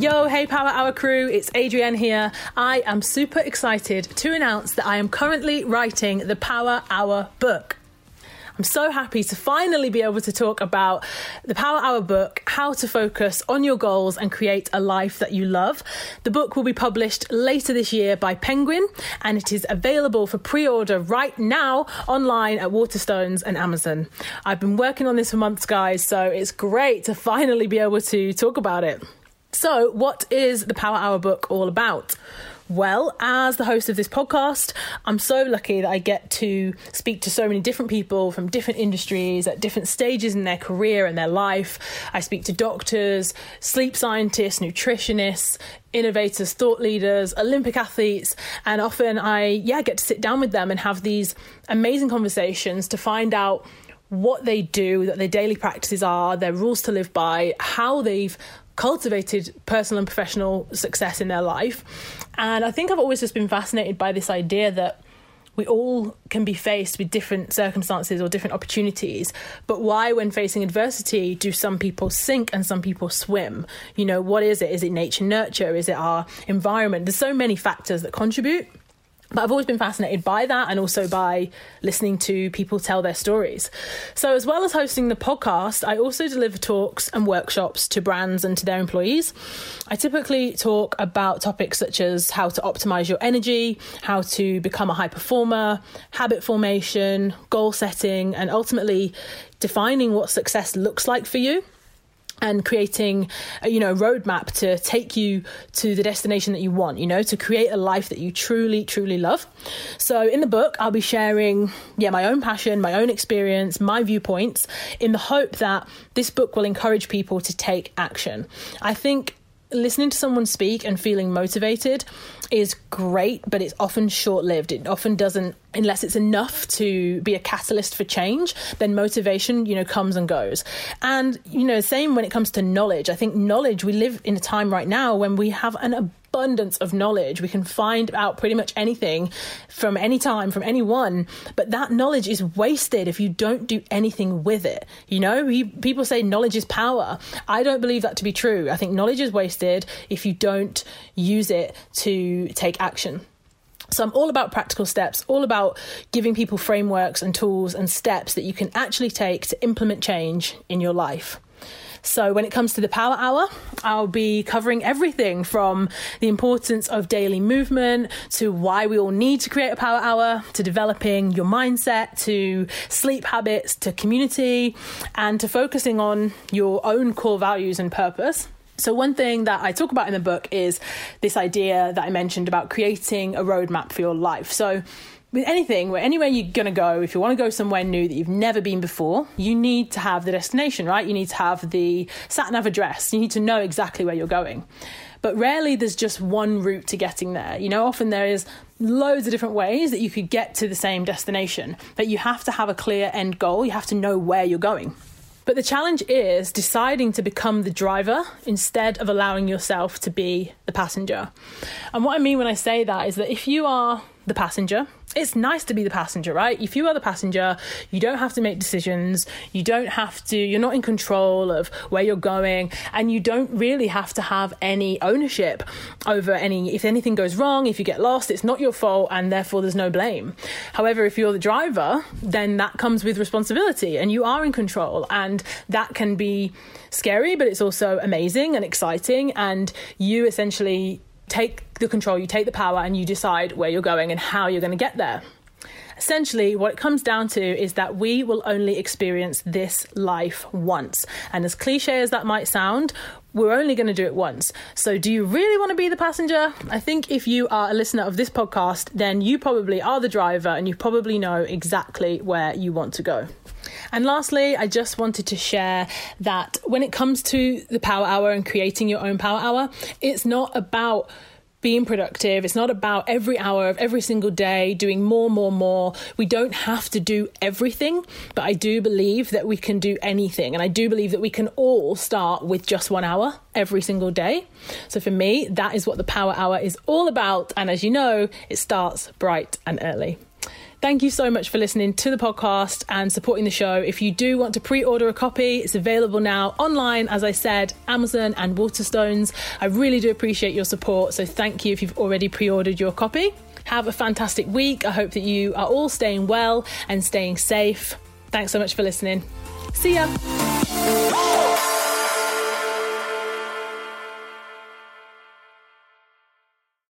Yo, hey Power Hour crew, it's Adrienne here. I am super excited to announce that I am currently writing the Power Hour book. I'm so happy to finally be able to talk about the Power Hour book, how to focus on your goals and create a life that you love. The book will be published later this year by Penguin and it is available for pre order right now online at Waterstones and Amazon. I've been working on this for months, guys, so it's great to finally be able to talk about it. So, what is the Power Hour book all about? Well, as the host of this podcast, I'm so lucky that I get to speak to so many different people from different industries at different stages in their career and their life. I speak to doctors, sleep scientists, nutritionists, innovators, thought leaders, Olympic athletes, and often I yeah, get to sit down with them and have these amazing conversations to find out what they do, that their daily practices are, their rules to live by, how they've cultivated personal and professional success in their life. And I think I've always just been fascinated by this idea that we all can be faced with different circumstances or different opportunities. But why, when facing adversity, do some people sink and some people swim? You know, what is it? Is it nature nurture? Is it our environment? There's so many factors that contribute. But I've always been fascinated by that and also by listening to people tell their stories. So, as well as hosting the podcast, I also deliver talks and workshops to brands and to their employees. I typically talk about topics such as how to optimize your energy, how to become a high performer, habit formation, goal setting, and ultimately defining what success looks like for you and creating a, you know a roadmap to take you to the destination that you want you know to create a life that you truly truly love. So in the book i'll be sharing yeah my own passion my own experience my viewpoints in the hope that this book will encourage people to take action. I think listening to someone speak and feeling motivated is great, but it's often short lived. It often doesn't, unless it's enough to be a catalyst for change, then motivation, you know, comes and goes. And, you know, same when it comes to knowledge. I think knowledge, we live in a time right now when we have an abundance of knowledge. We can find out pretty much anything from any time, from anyone, but that knowledge is wasted if you don't do anything with it. You know, people say knowledge is power. I don't believe that to be true. I think knowledge is wasted if you don't use it to take action. So I'm all about practical steps, all about giving people frameworks and tools and steps that you can actually take to implement change in your life. So, when it comes to the Power Hour, I'll be covering everything from the importance of daily movement to why we all need to create a Power Hour, to developing your mindset, to sleep habits, to community, and to focusing on your own core values and purpose. So, one thing that I talk about in the book is this idea that I mentioned about creating a roadmap for your life. So, with anything, where anywhere you're going to go, if you want to go somewhere new that you've never been before, you need to have the destination, right? You need to have the sat nav address. You need to know exactly where you're going. But rarely there's just one route to getting there. You know, often there is loads of different ways that you could get to the same destination. But you have to have a clear end goal. You have to know where you're going. But the challenge is deciding to become the driver instead of allowing yourself to be the passenger. And what I mean when I say that is that if you are the passenger, it's nice to be the passenger, right? If you are the passenger, you don't have to make decisions. You don't have to, you're not in control of where you're going, and you don't really have to have any ownership over any, if anything goes wrong, if you get lost, it's not your fault, and therefore there's no blame. However, if you're the driver, then that comes with responsibility, and you are in control, and that can be scary, but it's also amazing and exciting, and you essentially take the control, you take the power, and you decide where you're going and how you're going to get there. Essentially, what it comes down to is that we will only experience this life once. And as cliche as that might sound, we're only going to do it once. So, do you really want to be the passenger? I think if you are a listener of this podcast, then you probably are the driver and you probably know exactly where you want to go. And lastly, I just wanted to share that when it comes to the power hour and creating your own power hour, it's not about being productive. It's not about every hour of every single day doing more, more, more. We don't have to do everything, but I do believe that we can do anything. And I do believe that we can all start with just one hour every single day. So for me, that is what the power hour is all about. And as you know, it starts bright and early. Thank you so much for listening to the podcast and supporting the show. If you do want to pre order a copy, it's available now online, as I said, Amazon and Waterstones. I really do appreciate your support, so thank you if you've already pre ordered your copy. Have a fantastic week. I hope that you are all staying well and staying safe. Thanks so much for listening. See ya.